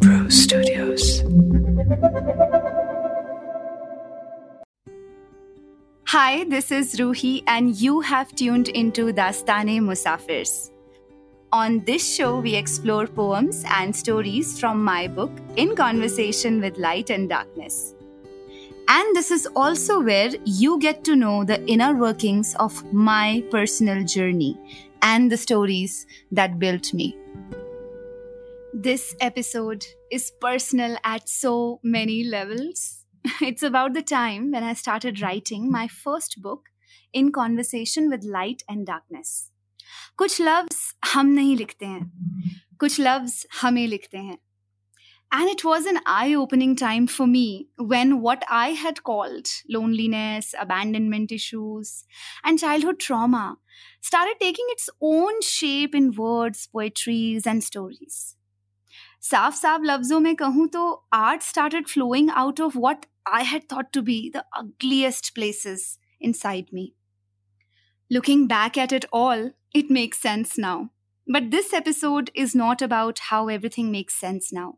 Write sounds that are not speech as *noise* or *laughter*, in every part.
Brew Studios. Hi, this is Ruhi, and you have tuned into Dastane Musafirs. On this show, we explore poems and stories from my book, In Conversation with Light and Darkness. And this is also where you get to know the inner workings of my personal journey and the stories that built me. This episode is personal at so many levels. *laughs* It's about the time when I started writing my first book, In Conversation with Light and Darkness. कुछ लफ्ज हम नहीं लिखते हैं कुछ लफ्ज हमें लिखते हैं And it was an eye opening time for me when what I had called loneliness, abandonment issues, and childhood trauma started taking its own shape in words, poetries, and stories. साफ साफ लफ्जों में कहूं तो art started flowing out of what I had thought to be the ugliest places inside me. Looking back at it all, it makes sense now. But this episode is not about how everything makes sense now.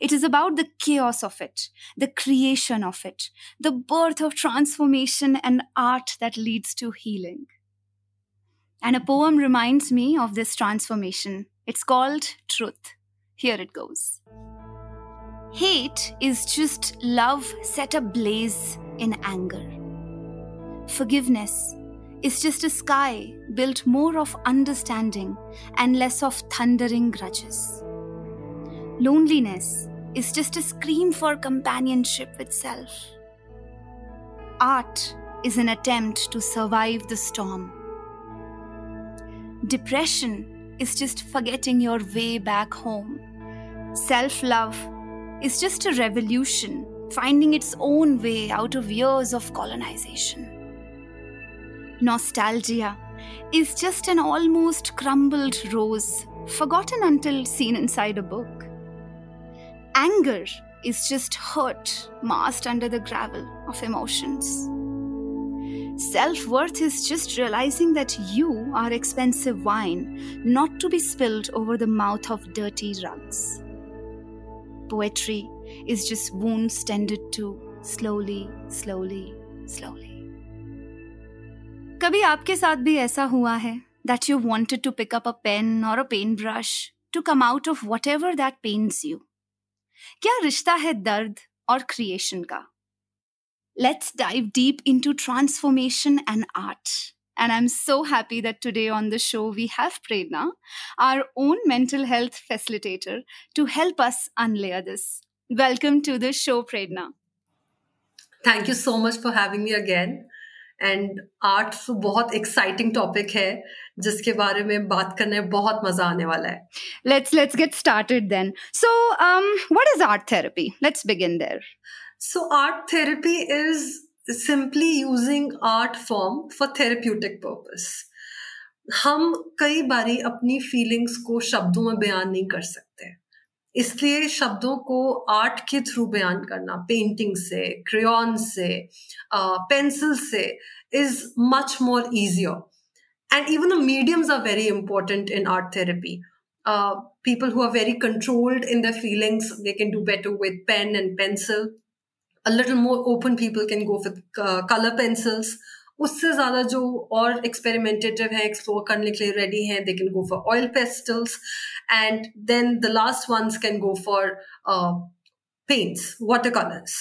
It is about the chaos of it, the creation of it, the birth of transformation and art that leads to healing. And a poem reminds me of this transformation. It's called Truth. Here it goes. Hate is just love set ablaze in anger. Forgiveness is just a sky built more of understanding and less of thundering grudges. Loneliness is just a scream for companionship with self. Art is an attempt to survive the storm. Depression is just forgetting your way back home. Self love is just a revolution finding its own way out of years of colonization. Nostalgia is just an almost crumbled rose, forgotten until seen inside a book. Anger is just hurt masked under the gravel of emotions. Self worth is just realizing that you are expensive wine, not to be spilled over the mouth of dirty rugs. poetry is just wounds tended to slowly slowly slowly. कभी आपके साथ भी ऐसा हुआ है that you wanted to pick up a pen और a pen brush to come out of whatever that pains you क्या रिश्ता है दर्द और क्रिएशन का? Let's dive deep into transformation and art And I'm so happy that today on the show we have Prerna, our own mental health facilitator, to help us unlayer this. Welcome to the show, Prerna. Thank you so much for having me again. And art तो बहुत exciting topic है जिसके बारे में बात करने बहुत मजा आने वाला है let's let's get started then so what is art therapy let's begin there so art therapy is simply using art form for therapeutic purpose हम कई बारी अपनी फीलिंग्स को शब्दों में बयान नहीं कर सकते। इसलिए शब्दों को आर्ट के थ्रू बयान करना पेंटिंग से क्रेन से पेंसिल से is much more easier and even the mediums are very important in art therapy people who are very controlled in their feelings, they can do better with pen and pencil. A little more open people can go with uh, color pencils. उससे ज़्यादा जो और experimentative है explore करने के लिए ready हैं they can go for oil pastels and then the last ones can go for paints water colours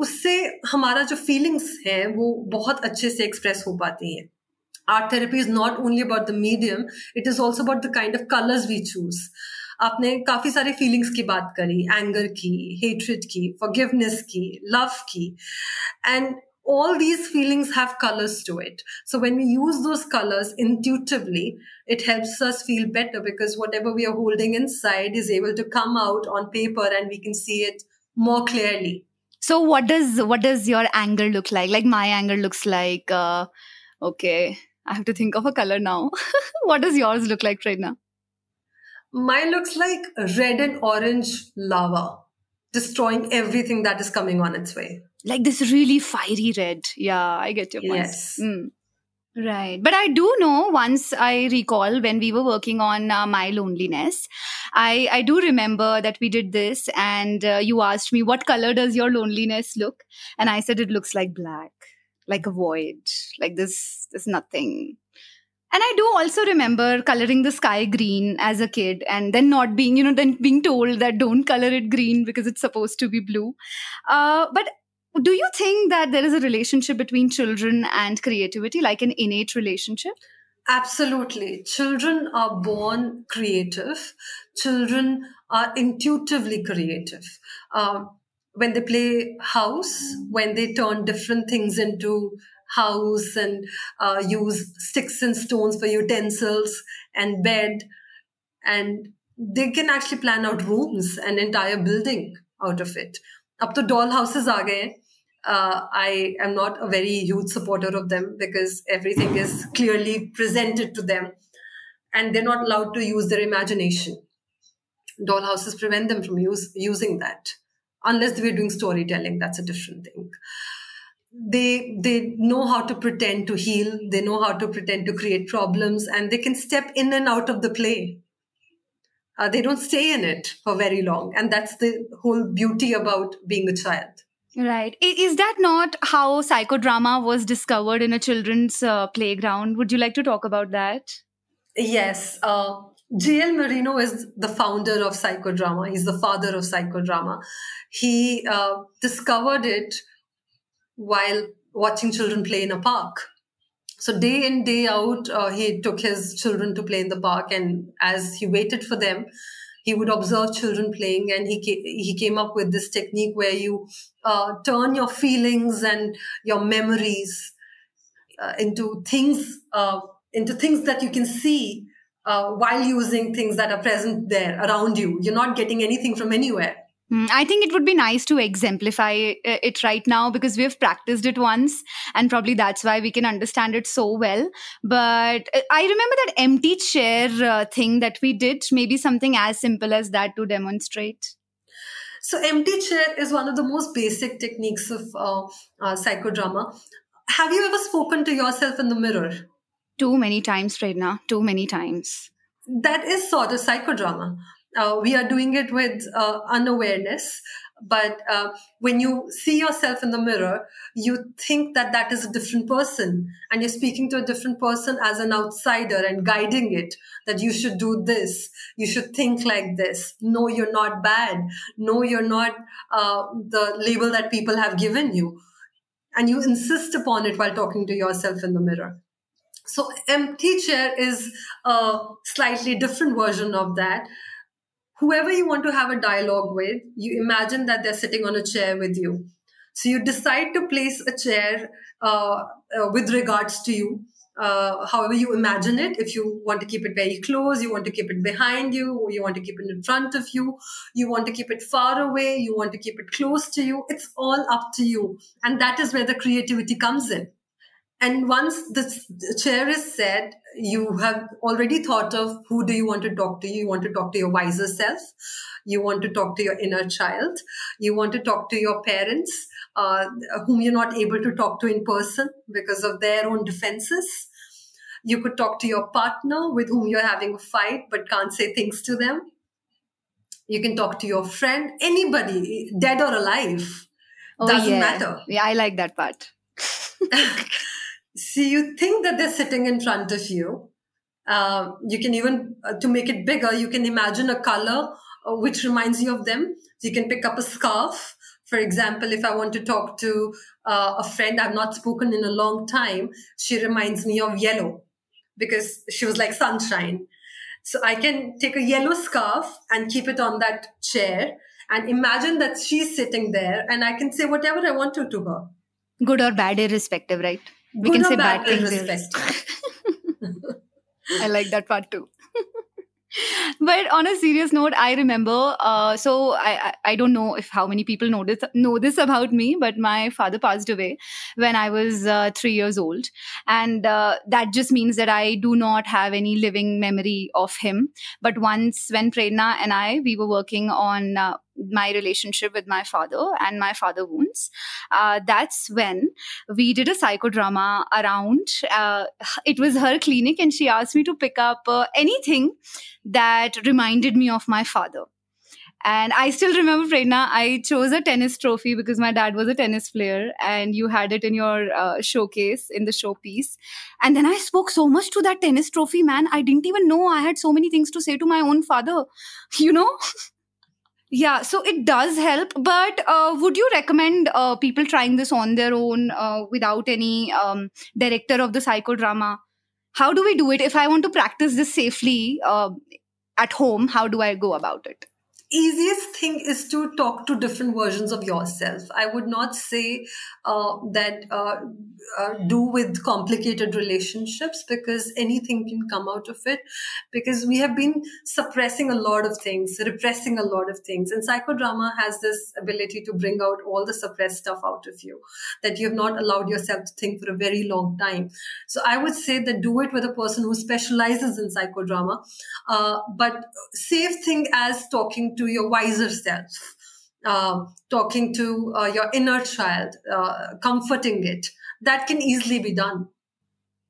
उससे हमारा जो फीलिंग्स है वो बहुत अच्छे से एक्सप्रेस हो पाती है. Art therapy is not only about the medium it is also about the kind of colours we choose आपने काफी सारे फीलिंग्स की बात करी एंगर की हेट्रेड की फॉरगिवनेस की लव की and all these feelings have colors to it. So when we use those colors intuitively, it helps us feel better because whatever we are holding inside is able to come out on paper and we can see it more clearly. So what does what does your anger look like? Like my anger looks like uh, okay, I have to think of a color now. *laughs* what does yours look like right now? Mine looks like red and orange lava, destroying everything that is coming on its way like this really fiery red. Yeah, I get your point. Yes. Mm. Right. But I do know once I recall when we were working on uh, My Loneliness, I, I do remember that we did this and uh, you asked me, what color does your loneliness look? And I said, it looks like black, like a void, like this, there's nothing. And I do also remember coloring the sky green as a kid and then not being, you know, then being told that don't color it green because it's supposed to be blue. Uh, but do you think that there is a relationship between children and creativity, like an innate relationship? Absolutely. Children are born creative. Children are intuitively creative. Um, when they play house, when they turn different things into house and uh, use sticks and stones for utensils and bed, and they can actually plan out rooms, and entire building out of it. Up to doll houses are uh, I am not a very huge supporter of them because everything is clearly presented to them and they're not allowed to use their imagination. Dollhouses prevent them from use, using that. Unless we're doing storytelling, that's a different thing. They they know how to pretend to heal, they know how to pretend to create problems, and they can step in and out of the play. Uh, they don't stay in it for very long, and that's the whole beauty about being a child. Right. Is that not how psychodrama was discovered in a children's uh, playground? Would you like to talk about that? Yes. Uh, J.L. Moreno is the founder of psychodrama. He's the father of psychodrama. He uh, discovered it while watching children play in a park. So day in, day out, uh, he took his children to play in the park. And as he waited for them, he would observe children playing and he he came up with this technique where you uh, turn your feelings and your memories uh, into things uh, into things that you can see uh, while using things that are present there around you you're not getting anything from anywhere I think it would be nice to exemplify uh, it right now because we've practiced it once and probably that's why we can understand it so well. But uh, I remember that empty chair uh, thing that we did, maybe something as simple as that to demonstrate. So, empty chair is one of the most basic techniques of uh, uh, psychodrama. Have you ever spoken to yourself in the mirror? Too many times, Prerna. Too many times. That is sort of psychodrama uh, we are doing it with uh, unawareness. But uh, when you see yourself in the mirror you think that that is a different person. And you're speaking to a different person as an outsider and guiding it that you should do this you should think like this. No you're not bad. No you're not uh, the label that people have given you. And you insist upon it while talking to yourself in the mirror. So empty chair is a slightly different version of that whoever you want to have a dialogue with, you imagine that they're sitting on a chair with you. So you decide to place a chair uh, uh, with regards to you, uh, however you imagine it. If you want to keep it very close, you want to keep it behind you, or you want to keep it in front of you, you want to keep it far away, you want to keep it close to you. It's all up to you. And that is where the creativity comes in. And once the chair is set, you have already thought of who do you want to talk to. You want to talk to your wiser self. You want to talk to your inner child. You want to talk to your parents, uh, whom you're not able to talk to in person because of their own defenses. You could talk to your partner with whom you're having a fight but can't say things to them. You can talk to your friend, anybody, dead or alive. Oh, Doesn't yeah. matter. Yeah, I like that part. *laughs* *laughs* So you think that they're sitting in front of you. Uh, you can even, uh, to make it bigger, you can imagine a color uh, which reminds you of them. So you can pick up a scarf. For example, if I want to talk to uh, a friend I've not spoken in a long time, she reminds me of yellow because she was like sunshine. So I can take a yellow scarf and keep it on that chair and imagine that she's sitting there and I can say whatever I want to to her. Good or bad, irrespective, right? We can say bad, things. *laughs* I like that part too. but on a serious note, I remember. Uh, so I, I don't know if how many people know this know this about me, but my father passed away when I was uh, three years old, and uh, that just means that I do not have any living memory of him. But once when Prerna and I we were working on uh, my relationship with my father and my father wounds. Uh, that's when we did a psychodrama around. Uh, it was her clinic, and she asked me to pick up uh, anything that reminded me of my father. And I still remember, Prerna, I chose a tennis trophy because my dad was a tennis player and you had it in your uh, showcase, in the showpiece. And then I spoke so much to that tennis trophy, man. I didn't even know I had so many things to say to my own father, *laughs* you know? Yeah, so it does help. But uh, would you recommend uh, people trying this on their own uh, without any um, director of the psychodrama? How do we do it? If I want to practice this safely uh, at home, how do I go about it? easiest thing is to talk to different versions of yourself. I would not say uh, that uh, uh, do with complicated relationships because anything can come out of it. Because we have been suppressing a lot of things, repressing a lot of things, and psychodrama has this ability to bring out all the suppressed stuff out of you that you have not allowed yourself to think for a very long time. So I would say that do it with a person who specializes in psychodrama. Uh, but safe thing as talking to your wiser self, uh, talking to uh, your inner child, uh, comforting it. That can easily be done.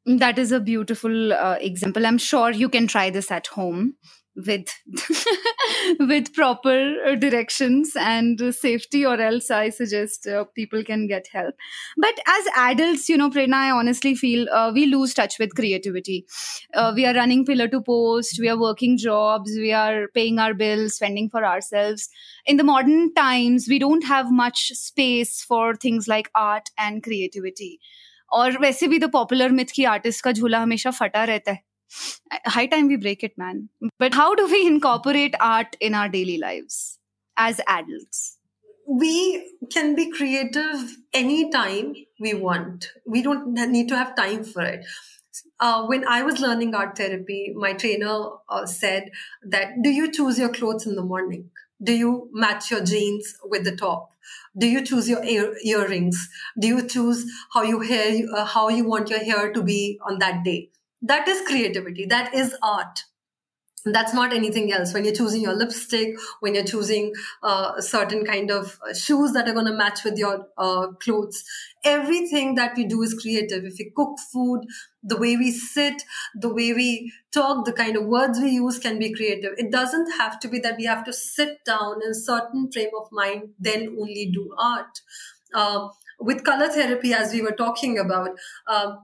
That is a beautiful uh, example. I'm sure you can try this at home with *laughs* with proper uh, directions and safety or else i suggest uh, people can get help but as adults you know prerna i honestly feel uh, we lose touch with creativity uh, we are running pillar to post we are working jobs we are paying our bills spending for ourselves in the modern times we don't have much space for things like art and creativity और वैसे भी तो popular myth की artist का झूला हमेशा फटा रहता है High time we break it man but how do we incorporate art in our daily lives as adults we can be creative anytime we want we don't need to have time for it uh, when I was learning art therapy, my trainer uh, said that do you choose your clothes in the morning? Do you match your jeans with the top? Do you choose your ear- earrings? Do you choose how you hair uh, how you want your hair to be on that day? That is creativity. That is art. That's not anything else. When you're choosing your lipstick when you're choosing uh, certain kind of uh, shoes that are going to match with your uh, clothes everything that we do is creative. If we cook food the way we sit the way we talk the kind of words we use can be creative. It doesn't have to be that we have to sit down in a certain frame of mind then only do art. Uh, with color therapy as we were talking about um,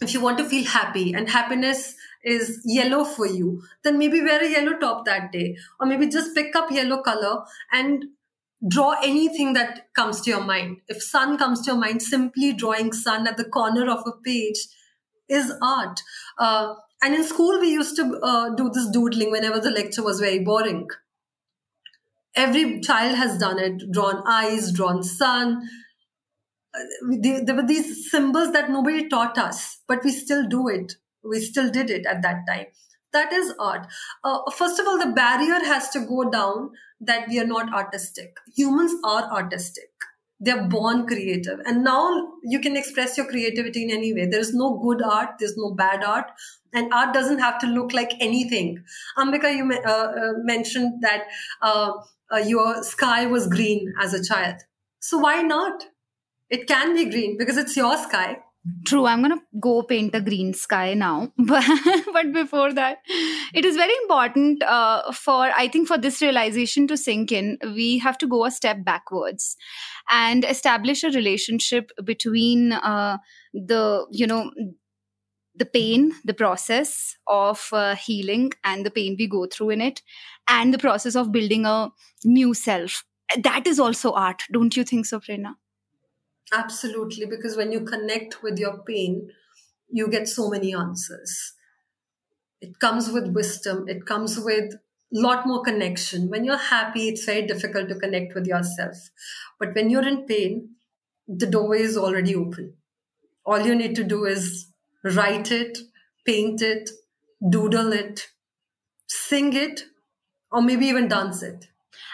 if you want to feel happy and happiness is yellow for you, then maybe wear a yellow top that day. Or maybe just pick up yellow color and draw anything that comes to your mind. If sun comes to your mind, simply drawing sun at the corner of a page is art. Uh, and in school, we used to uh, do this doodling whenever the lecture was very boring. Every child has done it, drawn eyes, drawn sun, there were these symbols that nobody taught us, but we still do it. We still did it at that time. That is art. Uh, first of all, the barrier has to go down that we are not artistic. Humans are artistic. They're born creative. And now you can express your creativity in any way. There's no good art, there's no bad art. And art doesn't have to look like anything. Ambika, you uh, uh, mentioned that uh, uh, your sky was green as a child. So why not? It can be green because it's your sky. True, I'm gonna go paint a green sky now. *laughs* But, but before that, it is very important uh, for I think for this realization to sink in, we have to go a step backwards and establish a relationship between uh, the you know the pain, the process of uh, healing, and the pain we go through in it, and the process of building a new self. That is also art, don't you think so, Prerna? Absolutely, because when you connect with your pain, you get so many answers. It comes with wisdom, it comes with a lot more connection. When you're happy, it's very difficult to connect with yourself. But when you're in pain, the doorway is already open. All you need to do is write it, paint it, doodle it, sing it, or maybe even dance it.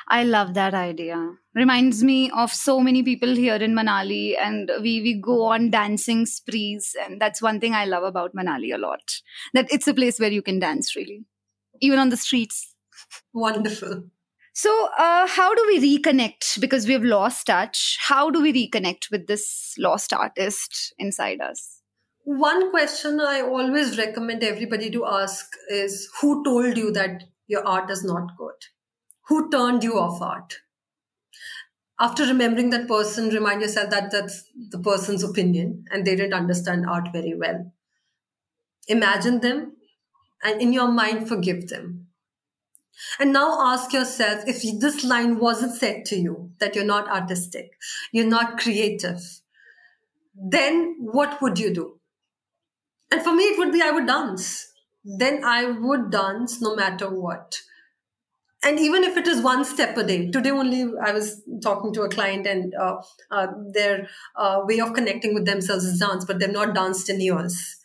I love that idea. Reminds me of so many people here in Manali, and we we go on dancing sprees, and that's one thing I love about Manali a lot. That it's a place where you can dance really, even on the streets. Wonderful. So, uh, how do we reconnect? Because we've lost touch. How do we reconnect with this lost artist inside us? One question I always recommend everybody to ask is Who told you that your art is not good? Who turned you off art? After remembering that person, remind yourself that that's the person's opinion and they didn't understand art very well. Imagine them and in your mind, forgive them and now ask yourself if this line wasn't said to you that you're not artistic, you're not creative, then what would you do? And for me, it would be I would dance. Then I would dance no matter what. And even if it is one step a day, today only I was talking to a client and uh, uh, their uh, way of connecting with themselves is dance, but they've not danced in years.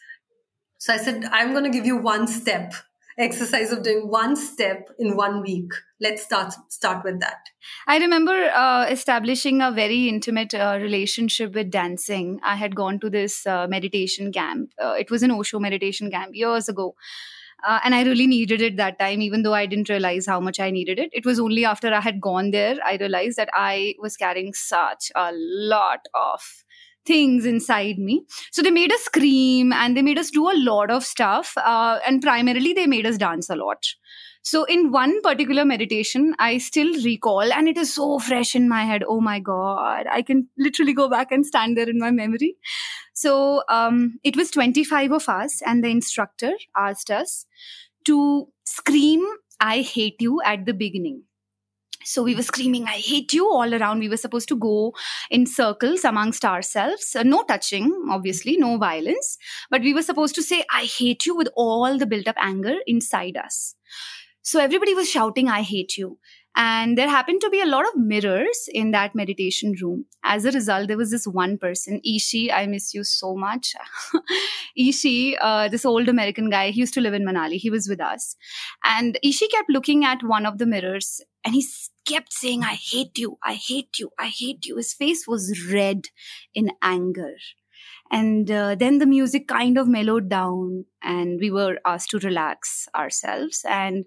So I said, I'm going to give you one step exercise of doing one step in one week. Let's start start with that. I remember uh, establishing a very intimate uh, relationship with dancing. I had gone to this uh, meditation camp. Uh, it was an osho meditation camp years ago uh, and I really needed it that time, even though I didn't realize how much I needed it. It was only after I had gone there, I realized that I was carrying such a lot of things inside me. So they made us scream and they made us do a lot of stuff. Uh, and primarily, they made us dance a lot. So, in one particular meditation, I still recall, and it is so fresh in my head. Oh my God, I can literally go back and stand there in my memory. So, um, it was 25 of us, and the instructor asked us to scream, I hate you at the beginning. So we were screaming, I hate you all around. We were supposed to go in circles amongst ourselves. Uh, no touching, obviously, no violence. But we were supposed to say, I hate you with all the built up anger inside us. So everybody was shouting, I hate you. And there happened to be a lot of mirrors in that meditation room. As a result, there was this one person, Ishi, I miss you so much. *laughs* Ishi, uh, this old American guy, he used to live in Manali. He was with us. And Ishi kept looking at one of the mirrors and he kept saying, I hate you, I hate you, I hate you. His face was red in anger. And uh, then the music kind of mellowed down, and we were asked to relax ourselves. And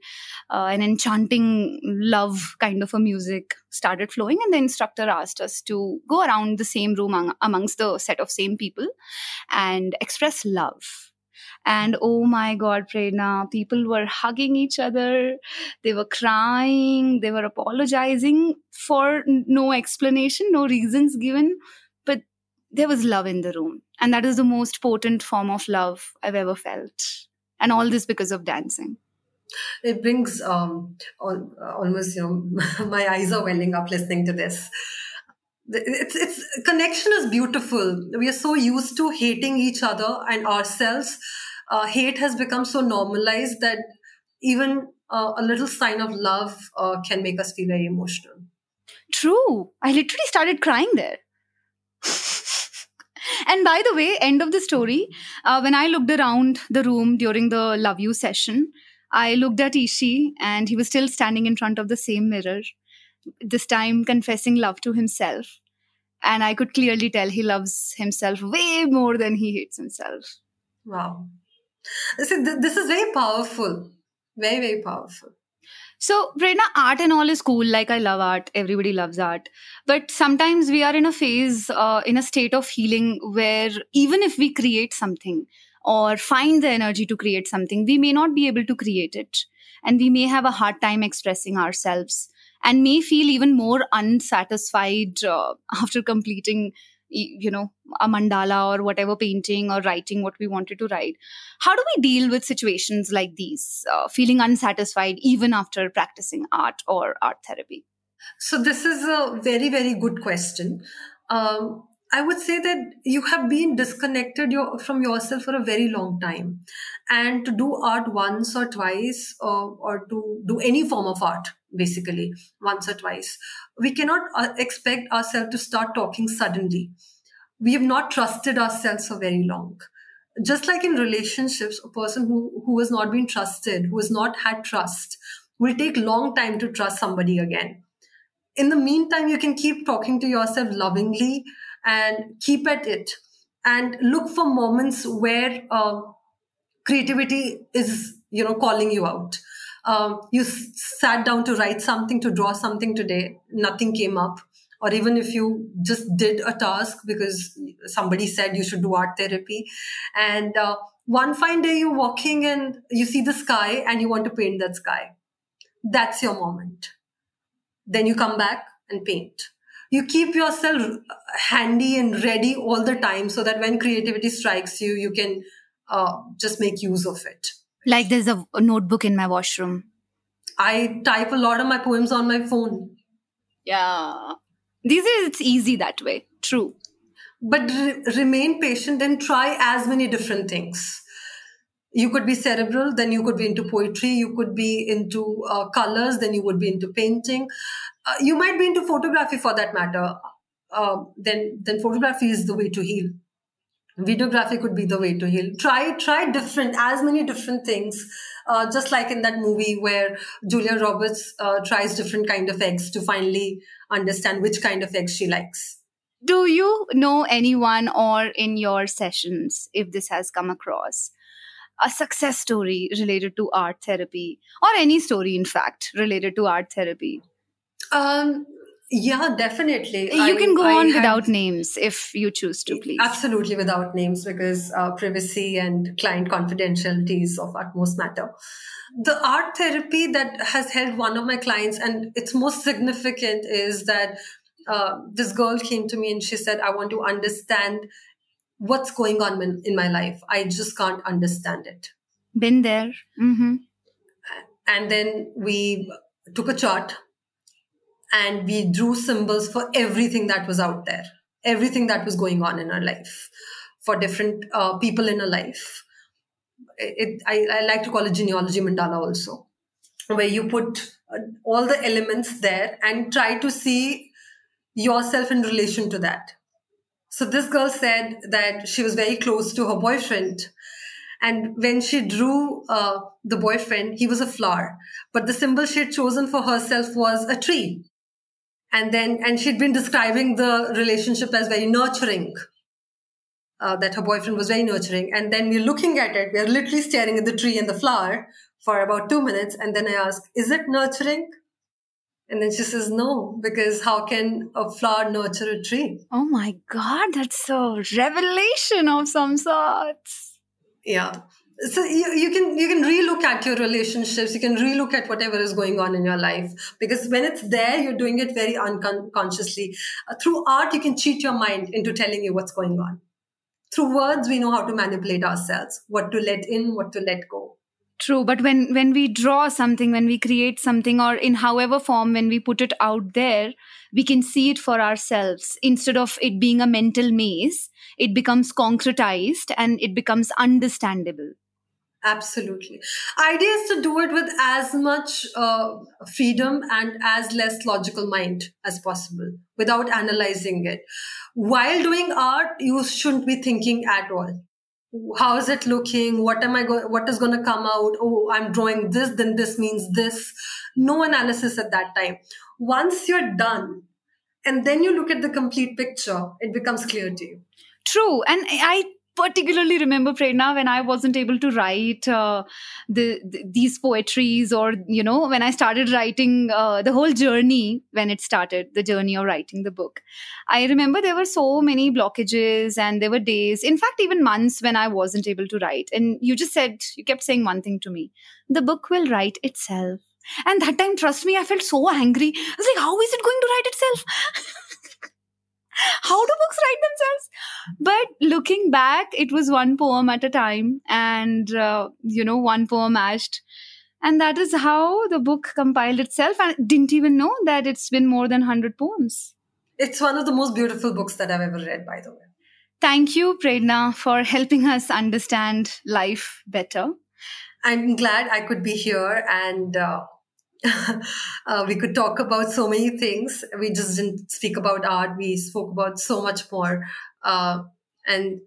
uh, an enchanting love kind of a music started flowing. And the instructor asked us to go around the same room amongst the set of same people and express love and oh my God, Prerna, people were hugging each other. They were crying. They were apologizing for no explanation, no reasons given. There was love in the room. And that is the most potent form of love I've ever felt. And all this because of dancing it brings um, almost you know *laughs* my eyes are welling up listening to this it's, it's connection is beautiful we are so used to hating each other and ourselves uh, hate has become so normalized that even uh, a little sign of love uh, can make us feel very emotional. True. I literally started crying there. And by the way, end of the story, uh, when I looked around the room during the Love You session, I looked at Ishi and he was still standing in front of the same mirror, this time confessing love to himself. And I could clearly tell he loves himself way more than he hates himself. Wow. This is very powerful. Very, very powerful. So, Prerna, art and all is cool. Like, I love art. Everybody loves art. But sometimes we are in a phase, uh, in a state of healing where even if we create something or find the energy to create something, we may not be able to create it. And we may have a hard time expressing ourselves and may feel even more unsatisfied uh, *laughs* after completing you know a mandala or whatever painting or writing what we wanted to write. How do we deal with situations like these uh, feeling unsatisfied even after practicing art or art therapy? So this is a very very good question. Um, I would say that you have been disconnected your, from yourself for a very long time. And to do art once or twice, or, uh, or to do any form of art, basically, once or twice, we cannot uh, expect ourselves to start talking suddenly. We have not trusted ourselves for very long. Just like in relationships, a person who, who has not been trusted, who has not had trust, will take long time to trust somebody again. In the meantime, you can keep talking to yourself lovingly and keep at it and look for moments where uh, creativity is you know calling you out um, you sat down to write something, to draw something today, nothing came up. Or even if you just did a task because somebody said you should do art therapy. And uh, one fine day you're walking and you see the sky and you want to paint that sky. That's your moment. Then you come back and paint. You keep yourself handy and ready all the time so that when creativity strikes you, you can uh, just make use of it. Like there's a, notebook in my washroom. I type a lot of my poems on my phone. Yeah. These days it's easy that way. True. But re- remain patient and try as many different things. You could be cerebral, then you could be into poetry. You could be into uh, colors, then you would be into painting. Uh, you might be into photography for that matter. Uh, then, then photography is the way to heal videography could be the way to heal. Try try different as many different things uh, just like in that movie where julia roberts uh, tries different kind of eggs to finally understand which kind of eggs she likes. Do you know anyone or in your sessions if this has come across a success story related to art therapy or any story in fact related to art therapy? Um yeah, definitely. You I, can go I on had, without names if you choose to, please. Absolutely, without names because uh, privacy and client confidentiality is of utmost matter. The art therapy that has helped one of my clients, and it's most significant, is that uh, this girl came to me and she said, I want to understand what's going on in, in my life. I just can't understand it. Been there. Mm-hmm. And then we took a chart and we drew symbols for everything that was out there, everything that was going on in our life, for different uh, people in our life. It, I, I, like to call it genealogy mandala also, where you put uh, all the elements there and try to see yourself in relation to that. So this girl said that she was very close to her boyfriend. And when she drew uh, the boyfriend, he was a flower. But the symbol she had chosen for herself was a tree and then and she'd been describing the relationship as very nurturing uh, that her boyfriend was very nurturing. And then we're looking at it we're literally staring at the tree and the flower for about two minutes. And then i ask is it nurturing? And then she says no because how can a flower nurture a tree? Oh my god that's a revelation of some sorts. Yeah so you, you can you can relook at your relationships you can relook at whatever is going on in your life. Because when it's there you're doing it very unconsciously. Uh, through art you can cheat your mind into telling you what's going on. Through words we know how to manipulate ourselves what to let in what to let go. True but when when we draw something when we create something or in however form when we put it out there we can see it for ourselves. Instead of it being a mental maze it becomes concretized and it becomes understandable Absolutely. Idea is to do it with as much uh, freedom and as less logical mind as possible without analyzing it. While doing art, you shouldn't be thinking at all. How is it looking? What am I going, what is going to come out? Oh, I'm drawing this, then this means this. No analysis at that time. Once you're done and then you look at the complete picture, it becomes clear to you. True. And I particularly remember Prerna when I wasn't able to write uh, the, the, these poetries or you know when I started writing uh, the whole journey when it started the journey of writing the book. I remember there were so many blockages and there were days, in fact even months when I wasn't able to write. And you just said you kept saying one thing to me: the book will write itself. And that time, trust me, I felt so angry. I was like, how is it going to write itself? *laughs* *laughs* how do books write themselves? But looking back it was one poem at a time and uh, you know one poem ashed and that is how the book compiled itself and didn't even know that it's been more than 100 poems. It's one of the most beautiful books that i've ever read by the way. Thank you prerna for helping us understand life better. I'm glad i could be here and uh, *laughs* uh, we could talk about so many things. We just didn't speak about art. We spoke about so much more. Uh, and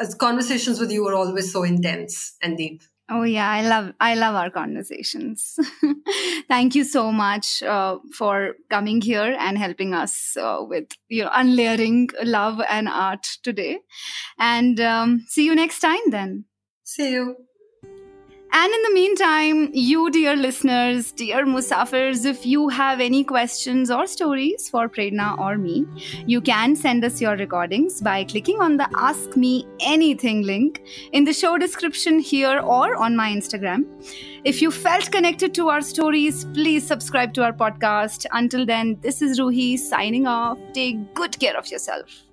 uh, conversations with you are always so intense and deep. Oh yeah, I love I love our conversations. *laughs* Thank you so much uh, for coming here and helping us uh, with you know unlayering love and art today. And um, see you next time then. See you. And in the meantime, you, dear listeners, dear Musafirs, if you have any questions or stories for Prerna or me, you can send us your recordings by clicking on the Ask Me Anything link in the show description here or on my Instagram. If you felt connected to our stories, please subscribe to our podcast. Until then, this is Ruhi signing off. Take good care of yourself.